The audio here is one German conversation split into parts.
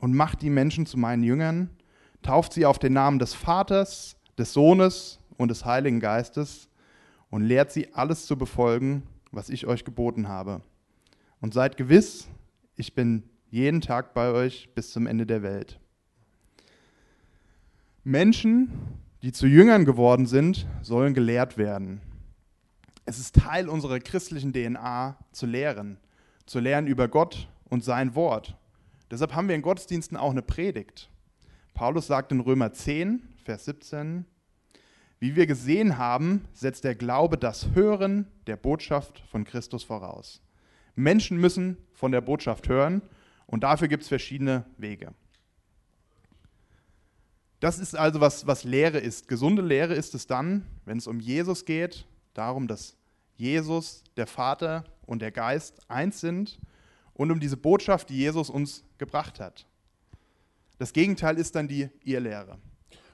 und macht die Menschen zu meinen Jüngern, tauft sie auf den Namen des Vaters, des Sohnes und des Heiligen Geistes und lehrt sie alles zu befolgen, was ich euch geboten habe. Und seid gewiss, ich bin jeden Tag bei euch bis zum Ende der Welt. Menschen, die zu Jüngern geworden sind, sollen gelehrt werden. Es ist Teil unserer christlichen DNA zu lehren, zu lernen über Gott und sein Wort. Deshalb haben wir in Gottesdiensten auch eine Predigt. Paulus sagt in Römer 10, Vers 17, wie wir gesehen haben, setzt der Glaube das Hören der Botschaft von Christus voraus. Menschen müssen von der Botschaft hören und dafür gibt es verschiedene Wege. Das ist also, was, was Lehre ist. Gesunde Lehre ist es dann, wenn es um Jesus geht, darum, dass Jesus, der Vater und der Geist eins sind und um diese Botschaft, die Jesus uns gebracht hat. Das Gegenteil ist dann die Irrlehre.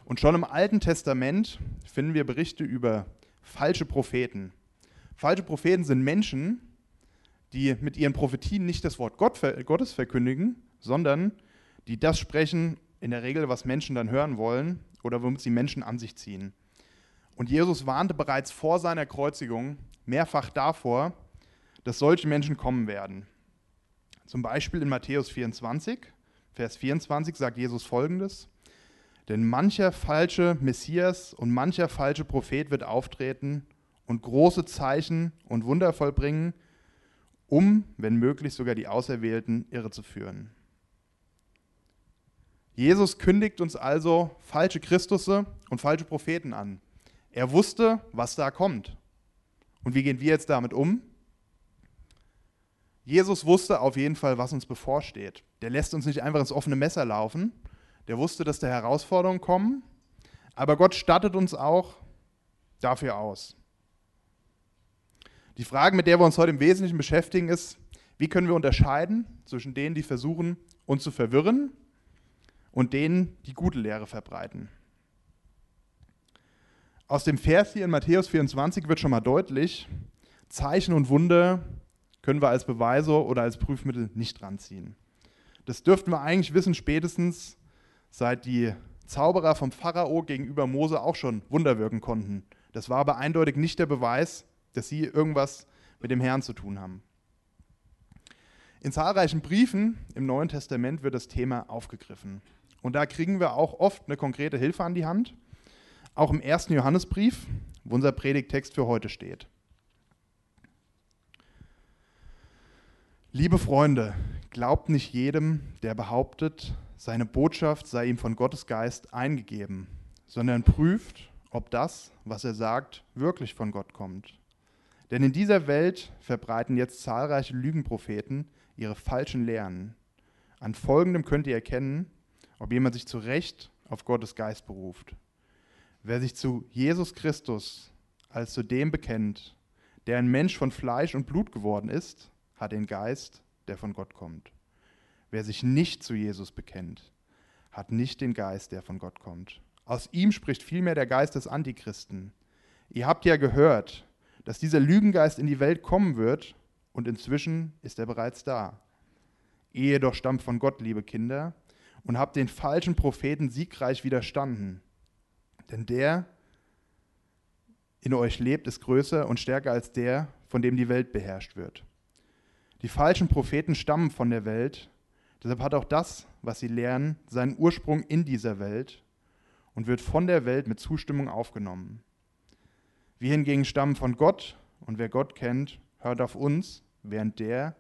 Und schon im Alten Testament finden wir Berichte über falsche Propheten. Falsche Propheten sind Menschen, die mit ihren Prophetien nicht das Wort Gott, Gottes verkündigen, sondern die das sprechen, in der Regel, was Menschen dann hören wollen oder womit sie Menschen an sich ziehen. Und Jesus warnte bereits vor seiner Kreuzigung mehrfach davor, dass solche Menschen kommen werden. Zum Beispiel in Matthäus 24, Vers 24 sagt Jesus folgendes: Denn mancher falsche Messias und mancher falsche Prophet wird auftreten und große Zeichen und Wunder vollbringen, um, wenn möglich, sogar die Auserwählten irre zu führen. Jesus kündigt uns also falsche Christusse und falsche Propheten an. Er wusste, was da kommt. Und wie gehen wir jetzt damit um? Jesus wusste auf jeden Fall, was uns bevorsteht. Der lässt uns nicht einfach ins offene Messer laufen. Der wusste, dass da Herausforderungen kommen. Aber Gott stattet uns auch dafür aus. Die Frage, mit der wir uns heute im Wesentlichen beschäftigen, ist, wie können wir unterscheiden zwischen denen, die versuchen, uns zu verwirren und denen, die gute Lehre verbreiten. Aus dem Vers hier in Matthäus 24 wird schon mal deutlich, Zeichen und Wunder können wir als Beweise oder als Prüfmittel nicht ranziehen. Das dürften wir eigentlich wissen, spätestens seit die Zauberer vom Pharao gegenüber Mose auch schon Wunder wirken konnten. Das war aber eindeutig nicht der Beweis, dass sie irgendwas mit dem Herrn zu tun haben. In zahlreichen Briefen im Neuen Testament wird das Thema aufgegriffen. Und da kriegen wir auch oft eine konkrete Hilfe an die Hand. Auch im ersten Johannesbrief, wo unser Predigtext für heute steht. Liebe Freunde, glaubt nicht jedem, der behauptet, seine Botschaft sei ihm von Gottes Geist eingegeben, sondern prüft, ob das, was er sagt, wirklich von Gott kommt. Denn in dieser Welt verbreiten jetzt zahlreiche Lügenpropheten ihre falschen Lehren. An folgendem könnt ihr erkennen, ob jemand sich zu Recht auf Gottes Geist beruft. Wer sich zu Jesus Christus als zu dem bekennt, der ein Mensch von Fleisch und Blut geworden ist, hat den Geist, der von Gott kommt. Wer sich nicht zu Jesus bekennt, hat nicht den Geist, der von Gott kommt. Aus ihm spricht vielmehr der Geist des Antichristen. Ihr habt ja gehört, dass dieser Lügengeist in die Welt kommen wird, und inzwischen ist er bereits da. Ihr jedoch stammt von Gott, liebe Kinder, und habt den falschen Propheten siegreich widerstanden. Denn der in euch lebt, ist größer und stärker als der, von dem die Welt beherrscht wird. Die falschen Propheten stammen von der Welt, deshalb hat auch das, was sie lehren, seinen Ursprung in dieser Welt und wird von der Welt mit Zustimmung aufgenommen. Wir hingegen stammen von Gott und wer Gott kennt, hört auf uns, während der,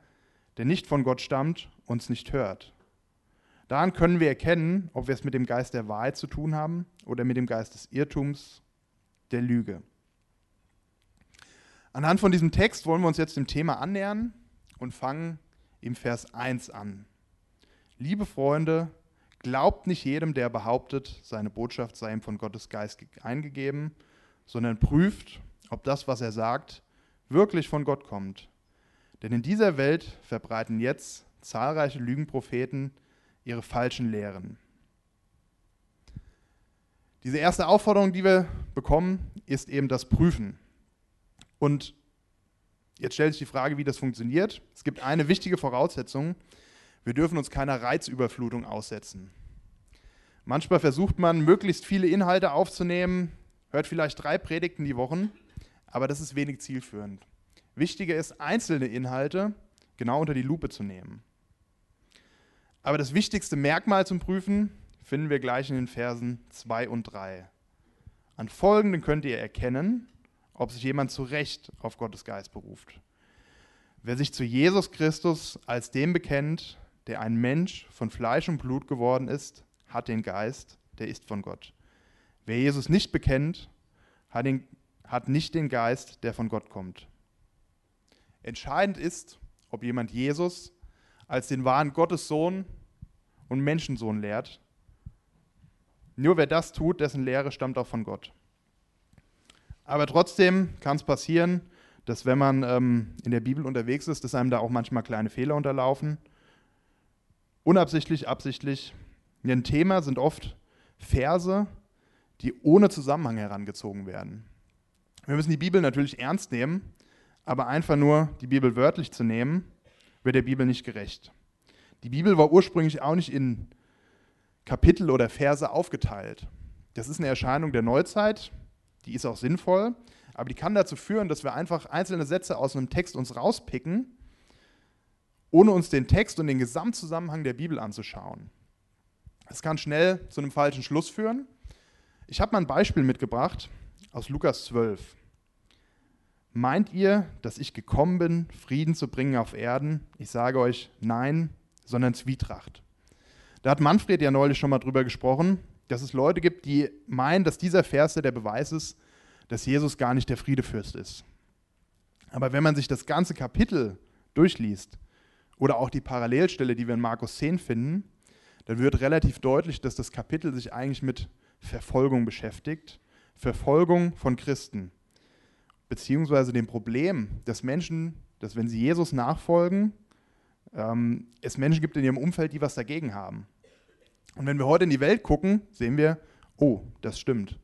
der nicht von Gott stammt, uns nicht hört. Daran können wir erkennen, ob wir es mit dem Geist der Wahrheit zu tun haben oder mit dem Geist des Irrtums, der Lüge. Anhand von diesem Text wollen wir uns jetzt dem Thema annähern und fangen im Vers 1 an. Liebe Freunde, glaubt nicht jedem, der behauptet, seine Botschaft sei ihm von Gottes Geist eingegeben, sondern prüft, ob das, was er sagt, wirklich von Gott kommt. Denn in dieser Welt verbreiten jetzt zahlreiche Lügenpropheten, ihre falschen Lehren. Diese erste Aufforderung, die wir bekommen, ist eben das Prüfen. Und jetzt stellt sich die Frage, wie das funktioniert. Es gibt eine wichtige Voraussetzung. Wir dürfen uns keiner Reizüberflutung aussetzen. Manchmal versucht man, möglichst viele Inhalte aufzunehmen, hört vielleicht drei Predigten die Woche, aber das ist wenig zielführend. Wichtiger ist, einzelne Inhalte genau unter die Lupe zu nehmen. Aber das wichtigste Merkmal zum Prüfen finden wir gleich in den Versen 2 und 3. An folgenden könnt ihr erkennen, ob sich jemand zu Recht auf Gottes Geist beruft. Wer sich zu Jesus Christus als dem bekennt, der ein Mensch von Fleisch und Blut geworden ist, hat den Geist, der ist von Gott. Wer Jesus nicht bekennt, hat, den, hat nicht den Geist, der von Gott kommt. Entscheidend ist, ob jemand Jesus als den wahren Gottessohn und Menschensohn lehrt. Nur wer das tut, dessen Lehre stammt auch von Gott. Aber trotzdem kann es passieren, dass wenn man ähm, in der Bibel unterwegs ist, dass einem da auch manchmal kleine Fehler unterlaufen. Unabsichtlich, absichtlich. Ein Thema sind oft Verse, die ohne Zusammenhang herangezogen werden. Wir müssen die Bibel natürlich ernst nehmen, aber einfach nur die Bibel wörtlich zu nehmen, wird der Bibel nicht gerecht. Die Bibel war ursprünglich auch nicht in Kapitel oder Verse aufgeteilt. Das ist eine Erscheinung der Neuzeit, die ist auch sinnvoll, aber die kann dazu führen, dass wir einfach einzelne Sätze aus einem Text uns rauspicken, ohne uns den Text und den Gesamtzusammenhang der Bibel anzuschauen. Das kann schnell zu einem falschen Schluss führen. Ich habe mal ein Beispiel mitgebracht aus Lukas 12. Meint ihr, dass ich gekommen bin, Frieden zu bringen auf Erden? Ich sage euch, nein, sondern Zwietracht. Da hat Manfred ja neulich schon mal drüber gesprochen, dass es Leute gibt, die meinen, dass dieser Vers der Beweis ist, dass Jesus gar nicht der Friedefürst ist. Aber wenn man sich das ganze Kapitel durchliest oder auch die Parallelstelle, die wir in Markus 10 finden, dann wird relativ deutlich, dass das Kapitel sich eigentlich mit Verfolgung beschäftigt. Verfolgung von Christen. Beziehungsweise dem Problem, dass Menschen, dass wenn sie Jesus nachfolgen, ähm, es Menschen gibt in ihrem Umfeld, die was dagegen haben. Und wenn wir heute in die Welt gucken, sehen wir, oh, das stimmt.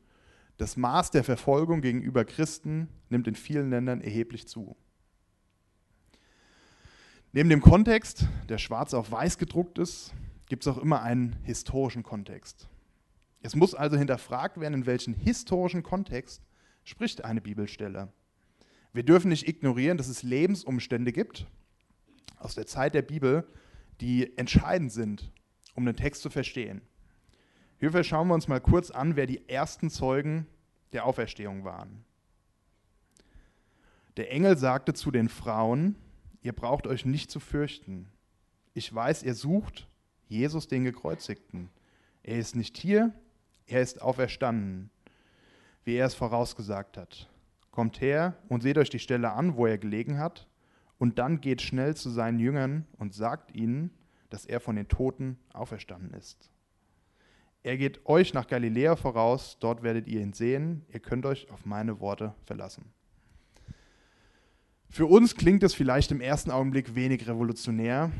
Das Maß der Verfolgung gegenüber Christen nimmt in vielen Ländern erheblich zu. Neben dem Kontext, der schwarz auf weiß gedruckt ist, gibt es auch immer einen historischen Kontext. Es muss also hinterfragt werden, in welchen historischen Kontext spricht eine Bibelstelle. Wir dürfen nicht ignorieren, dass es Lebensumstände gibt aus der Zeit der Bibel, die entscheidend sind, um den Text zu verstehen. Hierfür schauen wir uns mal kurz an, wer die ersten Zeugen der Auferstehung waren. Der Engel sagte zu den Frauen, ihr braucht euch nicht zu fürchten. Ich weiß, ihr sucht Jesus den Gekreuzigten. Er ist nicht hier, er ist auferstanden, wie er es vorausgesagt hat. Kommt her und seht euch die Stelle an, wo er gelegen hat, und dann geht schnell zu seinen Jüngern und sagt ihnen, dass er von den Toten auferstanden ist. Er geht euch nach Galiläa voraus, dort werdet ihr ihn sehen, ihr könnt euch auf meine Worte verlassen. Für uns klingt es vielleicht im ersten Augenblick wenig revolutionär,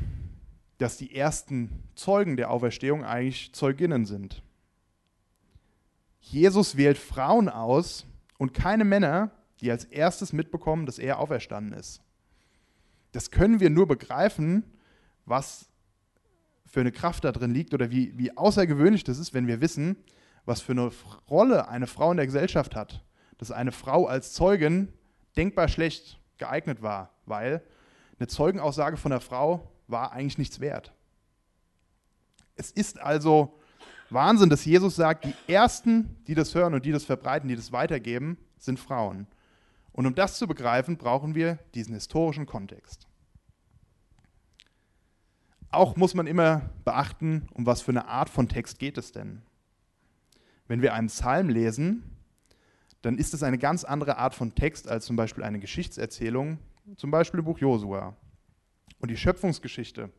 dass die ersten Zeugen der Auferstehung eigentlich Zeuginnen sind. Jesus wählt Frauen aus und keine Männer, die als erstes mitbekommen, dass er auferstanden ist. Das können wir nur begreifen, was für eine Kraft da drin liegt oder wie, wie außergewöhnlich das ist, wenn wir wissen, was für eine Rolle eine Frau in der Gesellschaft hat. Dass eine Frau als Zeugin denkbar schlecht geeignet war, weil eine Zeugenaussage von einer Frau war eigentlich nichts wert. Es ist also Wahnsinn, dass Jesus sagt, die Ersten, die das hören und die das verbreiten, die das weitergeben, sind Frauen. Und um das zu begreifen, brauchen wir diesen historischen Kontext. Auch muss man immer beachten, um was für eine Art von Text geht es denn. Wenn wir einen Psalm lesen, dann ist es eine ganz andere Art von Text als zum Beispiel eine Geschichtserzählung, zum Beispiel im Buch Josua. Und die Schöpfungsgeschichte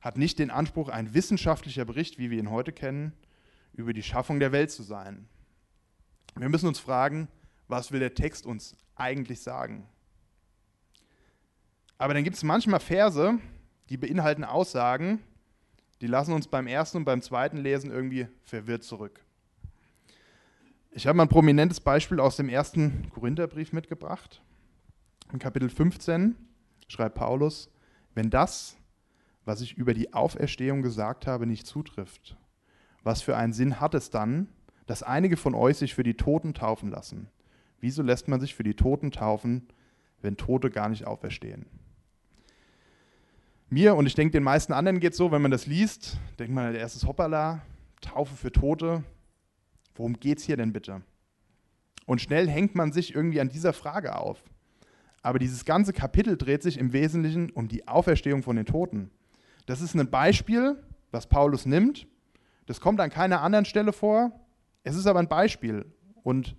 hat nicht den Anspruch, ein wissenschaftlicher Bericht, wie wir ihn heute kennen, über die Schaffung der Welt zu sein. Wir müssen uns fragen, was will der Text uns eigentlich sagen? Aber dann gibt es manchmal Verse, die beinhalten Aussagen, die lassen uns beim ersten und beim zweiten Lesen irgendwie verwirrt zurück. Ich habe mal ein prominentes Beispiel aus dem ersten Korintherbrief mitgebracht. In Kapitel 15 schreibt Paulus, wenn das, was ich über die Auferstehung gesagt habe, nicht zutrifft? Was für einen Sinn hat es dann, dass einige von euch sich für die Toten taufen lassen? Wieso lässt man sich für die Toten taufen, wenn Tote gar nicht auferstehen? Mir und ich denke, den meisten anderen geht es so, wenn man das liest, denkt man, der erste Hoppala, Taufe für Tote. Worum geht es hier denn bitte? Und schnell hängt man sich irgendwie an dieser Frage auf. Aber dieses ganze Kapitel dreht sich im Wesentlichen um die Auferstehung von den Toten. Das ist ein Beispiel, was Paulus nimmt. Das kommt an keiner anderen Stelle vor. Es ist aber ein Beispiel. Und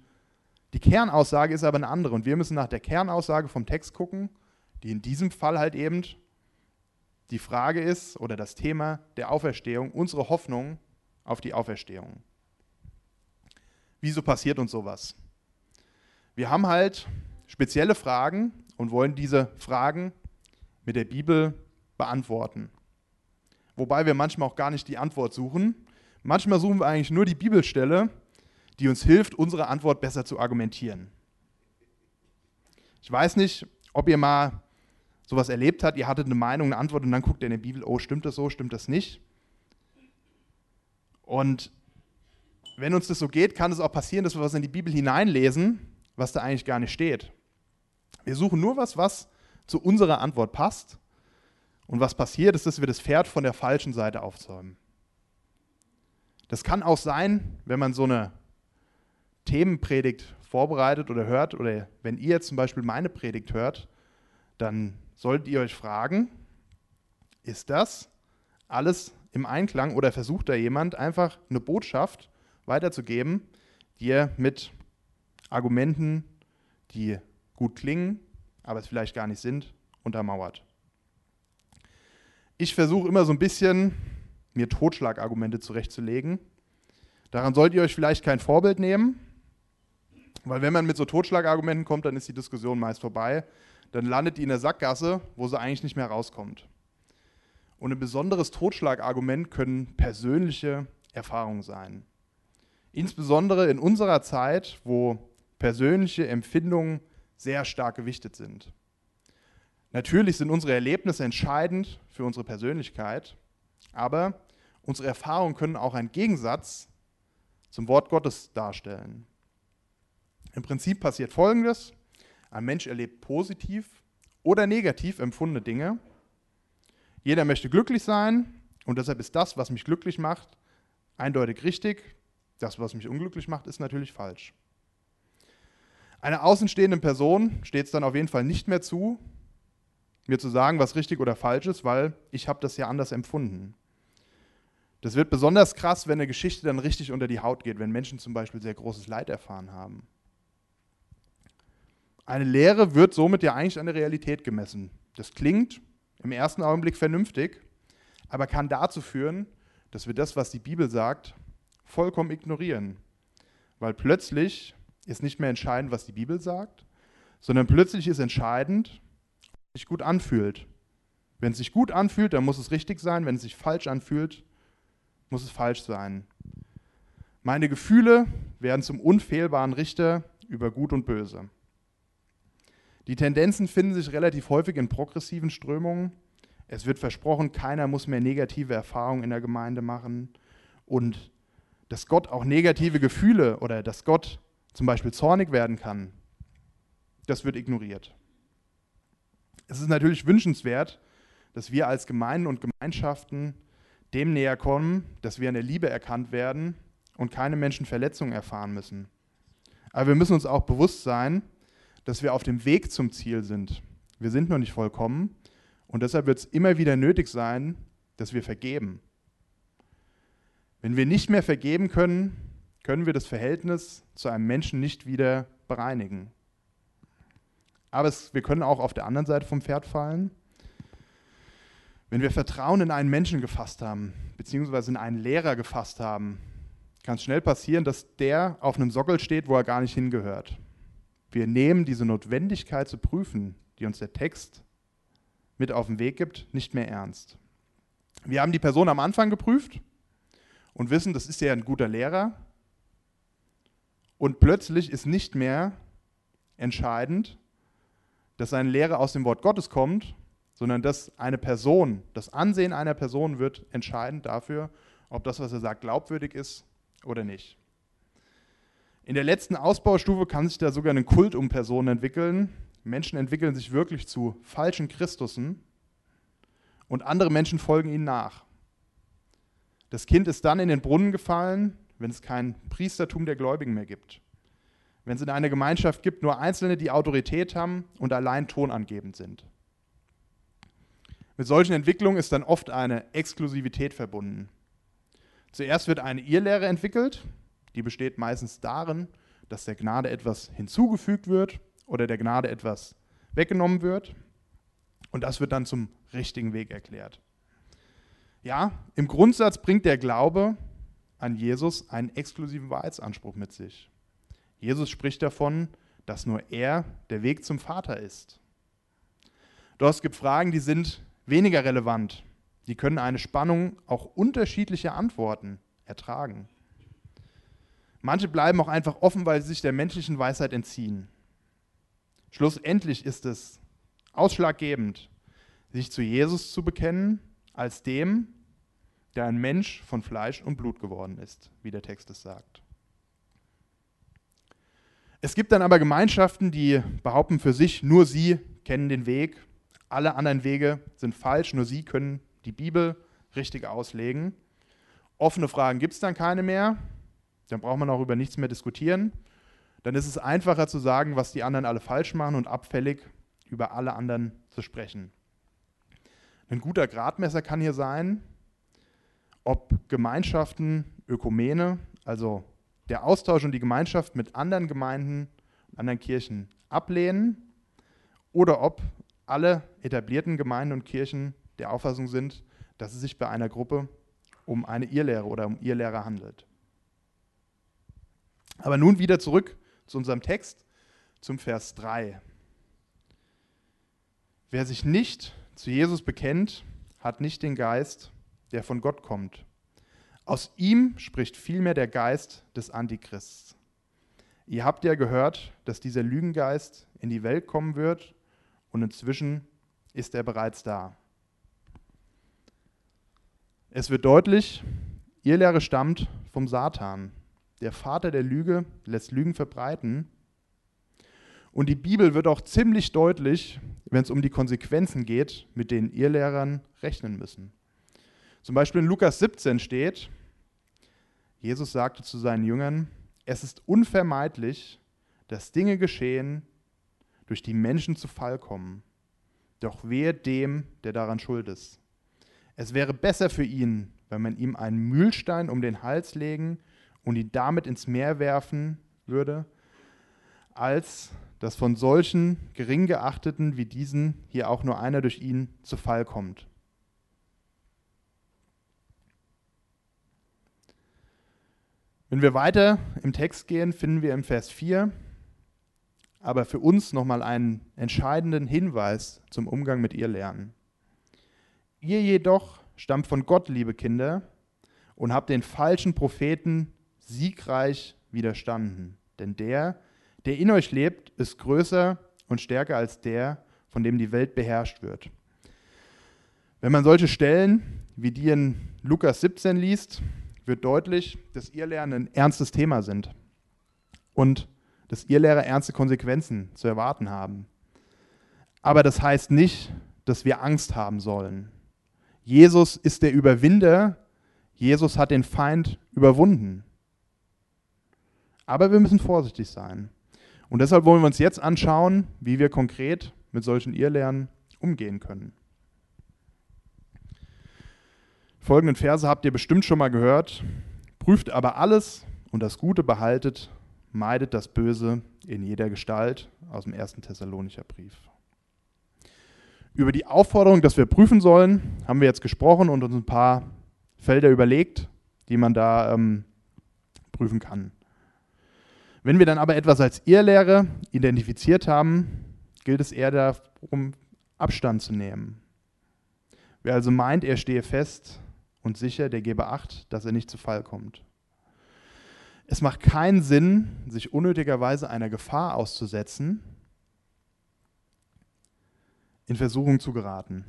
die Kernaussage ist aber eine andere. Und wir müssen nach der Kernaussage vom Text gucken, die in diesem Fall halt eben die Frage ist oder das Thema der Auferstehung, unsere Hoffnung auf die Auferstehung. Wieso passiert uns sowas? Wir haben halt spezielle Fragen und wollen diese Fragen mit der Bibel beantworten. Wobei wir manchmal auch gar nicht die Antwort suchen. Manchmal suchen wir eigentlich nur die Bibelstelle, die uns hilft, unsere Antwort besser zu argumentieren. Ich weiß nicht, ob ihr mal sowas erlebt habt, ihr hattet eine Meinung, eine Antwort und dann guckt ihr in der Bibel, oh, stimmt das so, stimmt das nicht? Und wenn uns das so geht, kann es auch passieren, dass wir was in die Bibel hineinlesen, was da eigentlich gar nicht steht. Wir suchen nur was, was zu unserer Antwort passt. Und was passiert, ist, dass wir das Pferd von der falschen Seite aufzäumen. Das kann auch sein, wenn man so eine Themenpredigt vorbereitet oder hört, oder wenn ihr jetzt zum Beispiel meine Predigt hört, dann solltet ihr euch fragen, ist das alles im Einklang oder versucht da jemand einfach eine Botschaft weiterzugeben, die er mit Argumenten, die gut klingen, aber es vielleicht gar nicht sind, untermauert. Ich versuche immer so ein bisschen, mir Totschlagargumente zurechtzulegen. Daran solltet ihr euch vielleicht kein Vorbild nehmen, weil wenn man mit so Totschlagargumenten kommt, dann ist die Diskussion meist vorbei. Dann landet die in der Sackgasse, wo sie eigentlich nicht mehr rauskommt. Und ein besonderes Totschlagargument können persönliche Erfahrungen sein. Insbesondere in unserer Zeit, wo persönliche Empfindungen sehr stark gewichtet sind. Natürlich sind unsere Erlebnisse entscheidend für unsere Persönlichkeit, aber unsere Erfahrungen können auch einen Gegensatz zum Wort Gottes darstellen. Im Prinzip passiert Folgendes. Ein Mensch erlebt positiv oder negativ empfundene Dinge. Jeder möchte glücklich sein und deshalb ist das, was mich glücklich macht, eindeutig richtig. Das, was mich unglücklich macht, ist natürlich falsch. Einer außenstehenden Person steht es dann auf jeden Fall nicht mehr zu, mir zu sagen, was richtig oder falsch ist, weil ich habe das ja anders empfunden. Das wird besonders krass, wenn eine Geschichte dann richtig unter die Haut geht, wenn Menschen zum Beispiel sehr großes Leid erfahren haben. Eine Lehre wird somit ja eigentlich an der Realität gemessen. Das klingt im ersten Augenblick vernünftig, aber kann dazu führen, dass wir das, was die Bibel sagt, vollkommen ignorieren. Weil plötzlich ist nicht mehr entscheidend, was die Bibel sagt, sondern plötzlich ist entscheidend, es sich gut anfühlt. Wenn es sich gut anfühlt, dann muss es richtig sein. Wenn es sich falsch anfühlt, muss es falsch sein. Meine Gefühle werden zum unfehlbaren Richter über Gut und Böse. Die Tendenzen finden sich relativ häufig in progressiven Strömungen. Es wird versprochen, keiner muss mehr negative Erfahrungen in der Gemeinde machen. Und dass Gott auch negative Gefühle oder dass Gott zum Beispiel zornig werden kann, das wird ignoriert. Es ist natürlich wünschenswert, dass wir als Gemeinden und Gemeinschaften dem näher kommen, dass wir in der Liebe erkannt werden und keine Menschen Verletzungen erfahren müssen. Aber wir müssen uns auch bewusst sein, dass wir auf dem Weg zum Ziel sind. Wir sind noch nicht vollkommen und deshalb wird es immer wieder nötig sein, dass wir vergeben. Wenn wir nicht mehr vergeben können, können wir das Verhältnis zu einem Menschen nicht wieder bereinigen. Aber es, wir können auch auf der anderen Seite vom Pferd fallen. Wenn wir Vertrauen in einen Menschen gefasst haben, beziehungsweise in einen Lehrer gefasst haben, kann es schnell passieren, dass der auf einem Sockel steht, wo er gar nicht hingehört. Wir nehmen diese Notwendigkeit zu prüfen, die uns der Text mit auf den Weg gibt, nicht mehr ernst. Wir haben die Person am Anfang geprüft und wissen, das ist ja ein guter Lehrer, und plötzlich ist nicht mehr entscheidend, dass seine Lehre aus dem Wort Gottes kommt, sondern dass eine Person, das Ansehen einer Person wird entscheidend dafür, ob das, was er sagt, glaubwürdig ist oder nicht. In der letzten Ausbaustufe kann sich da sogar ein Kult um Personen entwickeln. Menschen entwickeln sich wirklich zu falschen Christussen und andere Menschen folgen ihnen nach. Das Kind ist dann in den Brunnen gefallen, wenn es kein Priestertum der Gläubigen mehr gibt. Wenn es in einer Gemeinschaft gibt, nur Einzelne, die Autorität haben und allein tonangebend sind. Mit solchen Entwicklungen ist dann oft eine Exklusivität verbunden. Zuerst wird eine Irrlehre entwickelt, die besteht meistens darin, dass der Gnade etwas hinzugefügt wird oder der Gnade etwas weggenommen wird. Und das wird dann zum richtigen Weg erklärt. Ja, im Grundsatz bringt der Glaube an Jesus einen exklusiven Wahrheitsanspruch mit sich. Jesus spricht davon, dass nur er der Weg zum Vater ist. Doch es gibt Fragen, die sind weniger relevant. Die können eine Spannung auch unterschiedlicher Antworten ertragen. Manche bleiben auch einfach offen, weil sie sich der menschlichen Weisheit entziehen. Schlussendlich ist es ausschlaggebend, sich zu Jesus zu bekennen, als dem, der ein Mensch von Fleisch und Blut geworden ist, wie der Text es sagt. Es gibt dann aber Gemeinschaften, die behaupten für sich, nur sie kennen den Weg, alle anderen Wege sind falsch, nur sie können die Bibel richtig auslegen. Offene Fragen gibt es dann keine mehr, dann braucht man auch über nichts mehr diskutieren. Dann ist es einfacher zu sagen, was die anderen alle falsch machen und abfällig über alle anderen zu sprechen. Ein guter Gradmesser kann hier sein, ob Gemeinschaften, Ökumene, also der Austausch und die Gemeinschaft mit anderen Gemeinden und anderen Kirchen ablehnen oder ob alle etablierten Gemeinden und Kirchen der Auffassung sind, dass es sich bei einer Gruppe um eine Irrlehre oder um Irrlehre handelt. Aber nun wieder zurück zu unserem Text, zum Vers 3. Wer sich nicht zu Jesus bekennt, hat nicht den Geist, der von Gott kommt. Aus ihm spricht vielmehr der Geist des Antichrists. Ihr habt ja gehört, dass dieser Lügengeist in die Welt kommen wird und inzwischen ist er bereits da. Es wird deutlich, ihr Lehre stammt vom Satan. Der Vater der Lüge lässt Lügen verbreiten. Und die Bibel wird auch ziemlich deutlich, wenn es um die Konsequenzen geht, mit denen ihr Lehrern rechnen müssen. Zum Beispiel in Lukas 17 steht, Jesus sagte zu seinen Jüngern, es ist unvermeidlich, dass Dinge geschehen, durch die Menschen zu Fall kommen. Doch wehe dem, der daran schuld ist. Es wäre besser für ihn, wenn man ihm einen Mühlstein um den Hals legen und ihn damit ins Meer werfen würde, als dass von solchen gering geachteten wie diesen hier auch nur einer durch ihn zu Fall kommt. Wenn wir weiter im Text gehen, finden wir im Vers 4, aber für uns nochmal einen entscheidenden Hinweis zum Umgang mit ihr lernen. Ihr jedoch stammt von Gott, liebe Kinder, und habt den falschen Propheten siegreich widerstanden. Denn der, der in euch lebt, ist größer und stärker als der, von dem die Welt beherrscht wird. Wenn man solche Stellen wie die in Lukas 17 liest, wird deutlich, dass Irrlehren ein ernstes Thema sind. Und dass ihr Lehrer ernste Konsequenzen zu erwarten haben. Aber das heißt nicht, dass wir Angst haben sollen. Jesus ist der Überwinder. Jesus hat den Feind überwunden. Aber wir müssen vorsichtig sein. Und deshalb wollen wir uns jetzt anschauen, wie wir konkret mit solchen Irrlehren umgehen können. Folgenden Verse habt ihr bestimmt schon mal gehört. Prüft aber alles und das Gute behaltet meidet das Böse in jeder Gestalt aus dem ersten Thessalonicher Brief. Über die Aufforderung, dass wir prüfen sollen, haben wir jetzt gesprochen und uns ein paar Felder überlegt, die man da ähm, prüfen kann. Wenn wir dann aber etwas als Irrlehre identifiziert haben, gilt es eher darum, Abstand zu nehmen. Wer also meint, er stehe fest und sicher, der gebe Acht, dass er nicht zu Fall kommt. Es macht keinen Sinn, sich unnötigerweise einer Gefahr auszusetzen, in Versuchung zu geraten.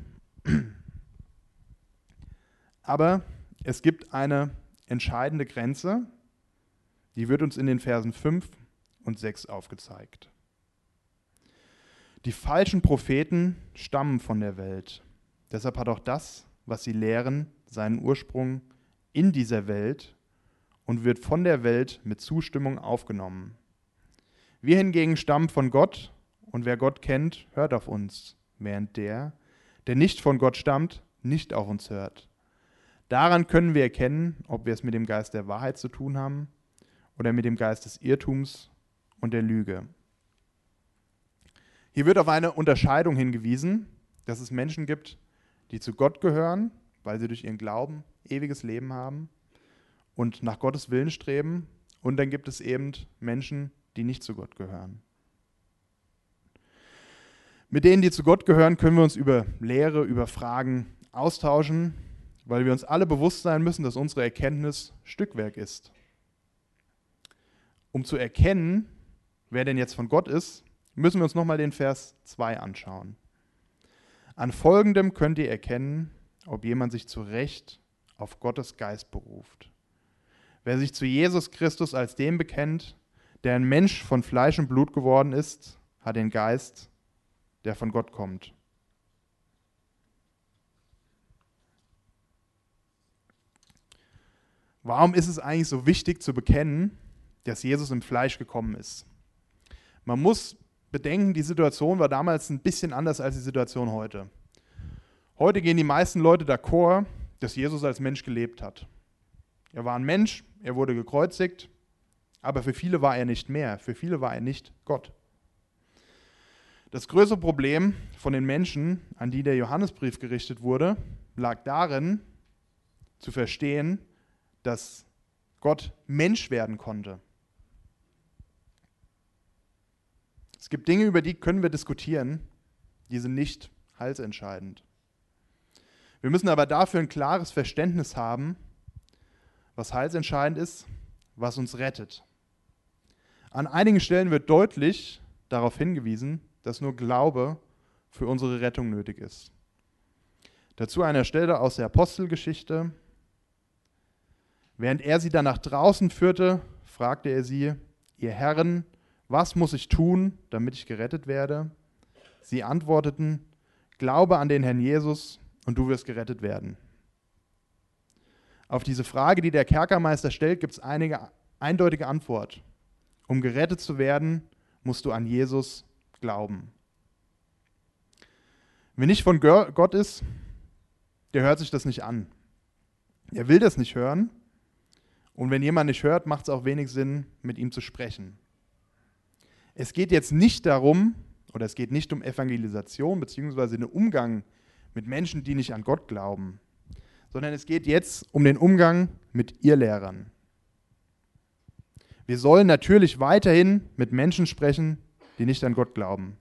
Aber es gibt eine entscheidende Grenze, die wird uns in den Versen 5 und 6 aufgezeigt. Die falschen Propheten stammen von der Welt. Deshalb hat auch das, was sie lehren, seinen Ursprung in dieser Welt und wird von der Welt mit Zustimmung aufgenommen. Wir hingegen stammen von Gott und wer Gott kennt, hört auf uns, während der, der nicht von Gott stammt, nicht auf uns hört. Daran können wir erkennen, ob wir es mit dem Geist der Wahrheit zu tun haben oder mit dem Geist des Irrtums und der Lüge. Hier wird auf eine Unterscheidung hingewiesen, dass es Menschen gibt, die zu Gott gehören, weil sie durch ihren Glauben ewiges Leben haben und nach Gottes Willen streben. Und dann gibt es eben Menschen, die nicht zu Gott gehören. Mit denen, die zu Gott gehören, können wir uns über Lehre, über Fragen austauschen, weil wir uns alle bewusst sein müssen, dass unsere Erkenntnis Stückwerk ist. Um zu erkennen, wer denn jetzt von Gott ist, müssen wir uns nochmal den Vers 2 anschauen. An folgendem könnt ihr erkennen, ob jemand sich zu Recht auf Gottes Geist beruft. Wer sich zu Jesus Christus als dem bekennt, der ein Mensch von Fleisch und Blut geworden ist, hat den Geist, der von Gott kommt. Warum ist es eigentlich so wichtig zu bekennen, dass Jesus im Fleisch gekommen ist? Man muss bedenken, die Situation war damals ein bisschen anders als die Situation heute. Heute gehen die meisten Leute d'accord, dass Jesus als Mensch gelebt hat. Er war ein Mensch, er wurde gekreuzigt, aber für viele war er nicht mehr, für viele war er nicht Gott. Das größte Problem von den Menschen, an die der Johannesbrief gerichtet wurde, lag darin, zu verstehen, dass Gott Mensch werden konnte. Es gibt Dinge, über die können wir diskutieren, die sind nicht halsentscheidend. Wir müssen aber dafür ein klares Verständnis haben, was heilsentscheidend ist, was uns rettet. An einigen Stellen wird deutlich darauf hingewiesen, dass nur Glaube für unsere Rettung nötig ist. Dazu eine Stelle aus der Apostelgeschichte. Während er sie dann nach draußen führte, fragte er sie, ihr Herren, was muss ich tun, damit ich gerettet werde? Sie antworteten, Glaube an den Herrn Jesus und du wirst gerettet werden. Auf diese Frage, die der Kerkermeister stellt, gibt es eine eindeutige Antwort. Um gerettet zu werden, musst du an Jesus glauben. Wer nicht von Gott ist, der hört sich das nicht an. Er will das nicht hören. Und wenn jemand nicht hört, macht es auch wenig Sinn, mit ihm zu sprechen. Es geht jetzt nicht darum, oder es geht nicht um Evangelisation bzw. den Umgang mit Menschen, die nicht an Gott glauben, sondern es geht jetzt um den Umgang mit Irrlehrern. Wir sollen natürlich weiterhin mit Menschen sprechen, die nicht an Gott glauben.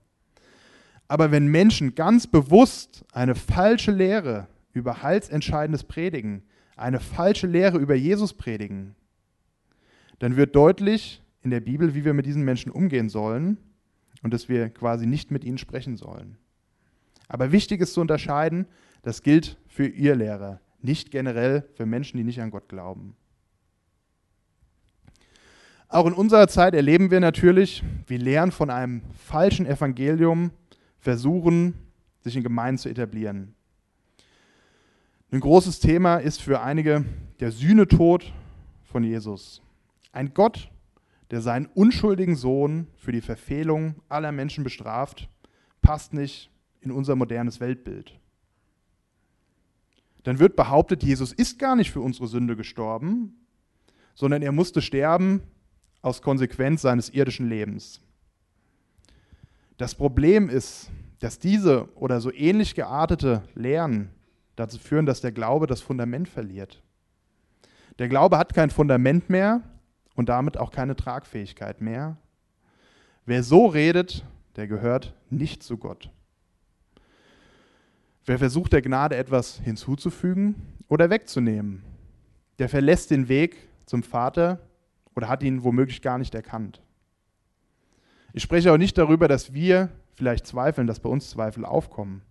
Aber wenn Menschen ganz bewusst eine falsche Lehre über Heilsentscheidendes predigen, eine falsche Lehre über Jesus predigen, dann wird deutlich in der Bibel, wie wir mit diesen Menschen umgehen sollen und dass wir quasi nicht mit ihnen sprechen sollen. Aber wichtig ist zu unterscheiden, das gilt für ihr Lehrer, nicht generell für Menschen, die nicht an Gott glauben. Auch in unserer Zeit erleben wir natürlich, wie Lehren von einem falschen Evangelium versuchen, sich in Gemeinden zu etablieren. Ein großes Thema ist für einige der Sühnetod von Jesus. Ein Gott, der seinen unschuldigen Sohn für die Verfehlung aller Menschen bestraft, passt nicht in unser modernes Weltbild. Dann wird behauptet, Jesus ist gar nicht für unsere Sünde gestorben, sondern er musste sterben aus Konsequenz seines irdischen Lebens. Das Problem ist, dass diese oder so ähnlich geartete Lehren dazu führen, dass der Glaube das Fundament verliert. Der Glaube hat kein Fundament mehr und damit auch keine Tragfähigkeit mehr. Wer so redet, der gehört nicht zu Gott. Wer versucht der Gnade etwas hinzuzufügen oder wegzunehmen, der verlässt den Weg zum Vater oder hat ihn womöglich gar nicht erkannt. Ich spreche auch nicht darüber, dass wir vielleicht zweifeln, dass bei uns Zweifel aufkommen.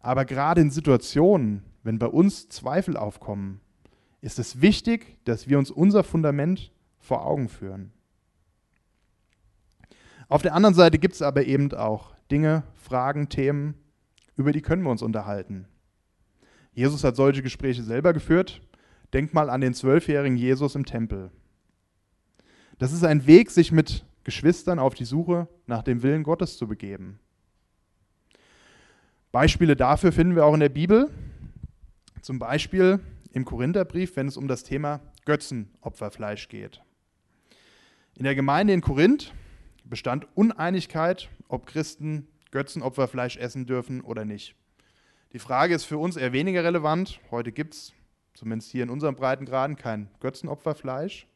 Aber gerade in Situationen, wenn bei uns Zweifel aufkommen, ist es wichtig, dass wir uns unser Fundament vor Augen führen. Auf der anderen Seite gibt es aber eben auch Dinge, Fragen, Themen, über die können wir uns unterhalten. Jesus hat solche Gespräche selber geführt. Denk mal an den zwölfjährigen Jesus im Tempel. Das ist ein Weg, sich mit Geschwistern auf die Suche nach dem Willen Gottes zu begeben. Beispiele dafür finden wir auch in der Bibel. Zum Beispiel im Korintherbrief, wenn es um das Thema Götzenopferfleisch geht. In der Gemeinde in Korinth bestand Uneinigkeit, ob Christen Götzenopferfleisch essen dürfen oder nicht. Die Frage ist für uns eher weniger relevant. Heute gibt es, zumindest hier in unserem Breitengraden, kein Götzenopferfleisch.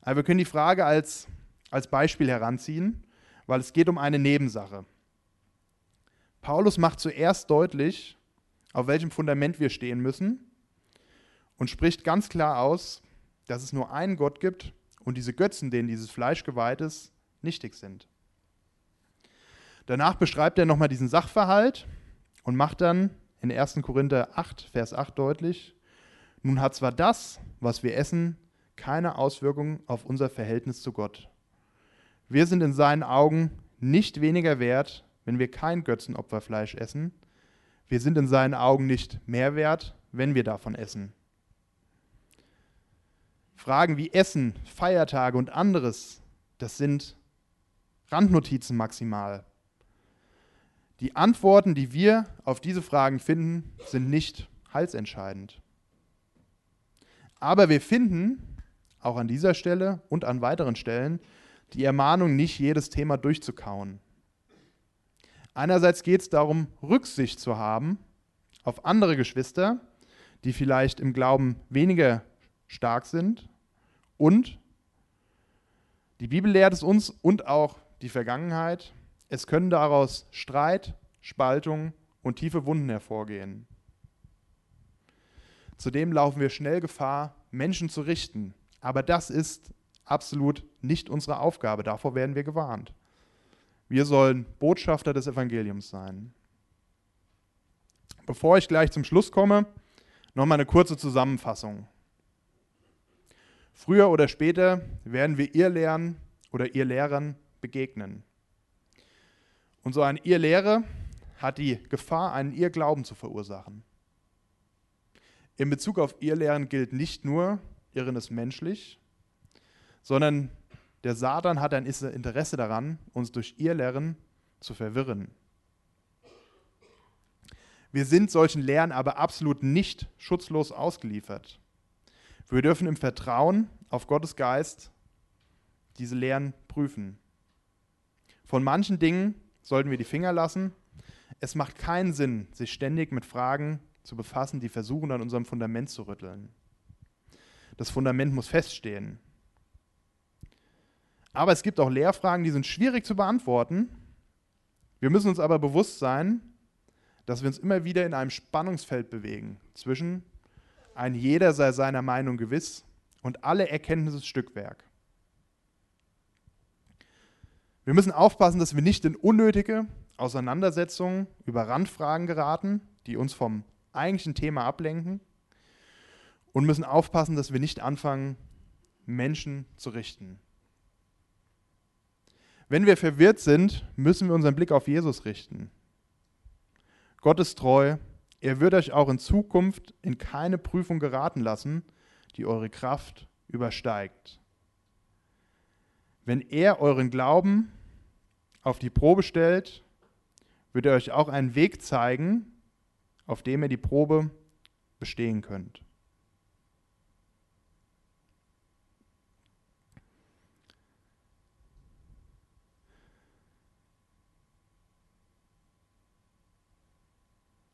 Aber wir können die Frage als, als Beispiel heranziehen, weil es geht um eine Nebensache. Paulus macht zuerst deutlich, auf welchem Fundament wir stehen müssen und spricht ganz klar aus, dass es nur einen Gott gibt und diese Götzen, denen dieses Fleisch geweiht ist, nichtig sind. Danach beschreibt er nochmal diesen Sachverhalt und macht dann in 1. Korinther 8, Vers 8 deutlich, nun hat zwar das, was wir essen, keine Auswirkung auf unser Verhältnis zu Gott. Wir sind in seinen Augen nicht weniger wert wenn wir kein Götzenopferfleisch essen. Wir sind in seinen Augen nicht mehr wert, wenn wir davon essen. Fragen wie Essen, Feiertage und anderes, das sind Randnotizen maximal. Die Antworten, die wir auf diese Fragen finden, sind nicht halsentscheidend. Aber wir finden auch an dieser Stelle und an weiteren Stellen die Ermahnung, nicht jedes Thema durchzukauen. Einerseits geht es darum, Rücksicht zu haben auf andere Geschwister, die vielleicht im Glauben weniger stark sind. Und die Bibel lehrt es uns und auch die Vergangenheit, es können daraus Streit, Spaltung und tiefe Wunden hervorgehen. Zudem laufen wir schnell Gefahr, Menschen zu richten. Aber das ist absolut nicht unsere Aufgabe. Davor werden wir gewarnt. Wir sollen Botschafter des Evangeliums sein. Bevor ich gleich zum Schluss komme, noch mal eine kurze Zusammenfassung. Früher oder später werden wir ihr Lernen oder ihr Lehrern begegnen. Und so ein ihr Lehre hat die Gefahr, einen ihr Glauben zu verursachen. In Bezug auf ihr Lehren gilt nicht nur, Irren ist menschlich, sondern der Satan hat ein Interesse daran, uns durch ihr Lehren zu verwirren. Wir sind solchen Lehren aber absolut nicht schutzlos ausgeliefert. Wir dürfen im Vertrauen auf Gottes Geist diese Lehren prüfen. Von manchen Dingen sollten wir die Finger lassen. Es macht keinen Sinn, sich ständig mit Fragen zu befassen, die versuchen, an unserem Fundament zu rütteln. Das Fundament muss feststehen. Aber es gibt auch Lehrfragen, die sind schwierig zu beantworten. Wir müssen uns aber bewusst sein, dass wir uns immer wieder in einem Spannungsfeld bewegen zwischen ein jeder sei seiner Meinung gewiss und alle Erkenntnisse Stückwerk. Wir müssen aufpassen, dass wir nicht in unnötige Auseinandersetzungen über Randfragen geraten, die uns vom eigentlichen Thema ablenken und müssen aufpassen, dass wir nicht anfangen, Menschen zu richten. Wenn wir verwirrt sind, müssen wir unseren Blick auf Jesus richten. Gott ist treu. Er wird euch auch in Zukunft in keine Prüfung geraten lassen, die eure Kraft übersteigt. Wenn er euren Glauben auf die Probe stellt, wird er euch auch einen Weg zeigen, auf dem ihr die Probe bestehen könnt.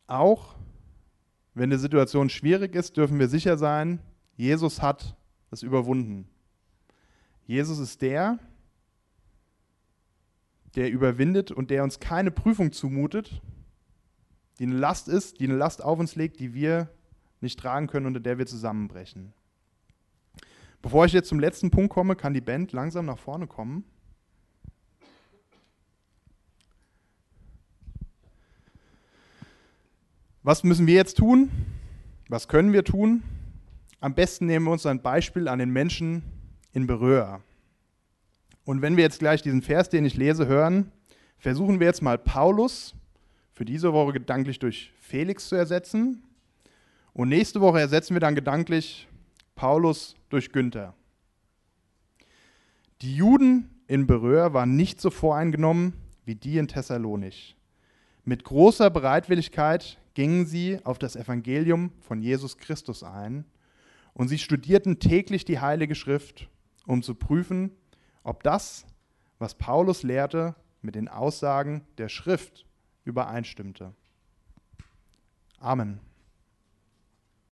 Auch wenn die Situation schwierig ist, dürfen wir sicher sein, Jesus hat es überwunden. Jesus ist der, der überwindet und der uns keine Prüfung zumutet, die eine Last ist, die eine Last auf uns legt, die wir nicht tragen können, unter der wir zusammenbrechen. Bevor ich jetzt zum letzten Punkt komme, kann die Band langsam nach vorne kommen. Was müssen wir jetzt tun? Was können wir tun? Am besten nehmen wir uns ein Beispiel an den Menschen in Berührer. Und wenn wir jetzt gleich diesen Vers, den ich lese, hören, versuchen wir jetzt mal Paulus für diese Woche gedanklich durch Felix zu ersetzen. Und nächste Woche ersetzen wir dann gedanklich Paulus durch Günther. Die Juden in Beröhr waren nicht so voreingenommen wie die in Thessalonich. Mit großer Bereitwilligkeit gingen sie auf das Evangelium von Jesus Christus ein und sie studierten täglich die Heilige Schrift, um zu prüfen, ob das, was Paulus lehrte, mit den Aussagen der Schrift übereinstimmte. Amen.